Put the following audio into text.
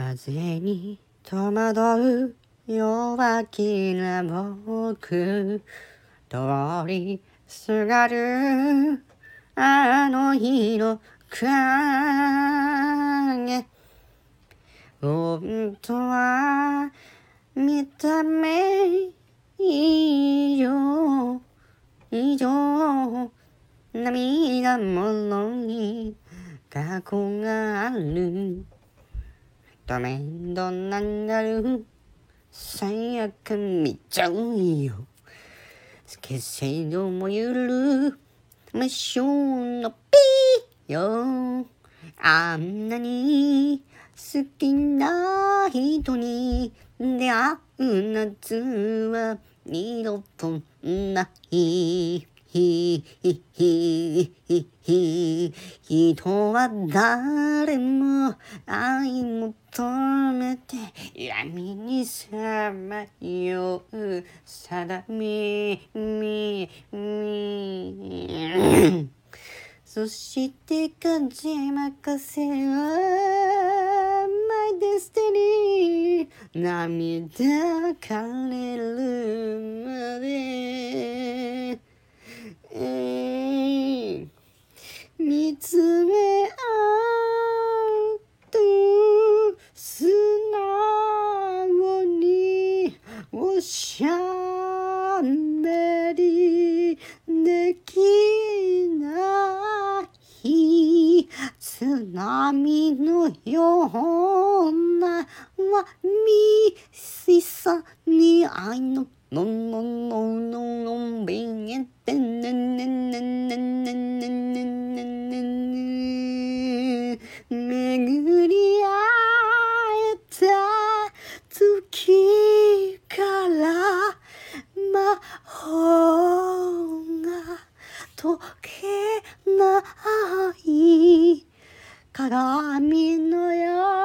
風に戸惑う弱気な僕。通りすがる。あの日の影本当は見た目以上以上涙もろに過去がある。と面倒ながる？最悪見ちゃうよ。消せどもゆる無償のピーよ。あんなに好きな人に出会う夏は二度とない。ひひひひひ人は誰も愛求めて闇にさまよう。定めみみそして風任せは My destiny 涙枯れるまで見つめ合って素直にしゃべりできない津波のようなわみしさに愛ののののののびえて解けない。鏡のよう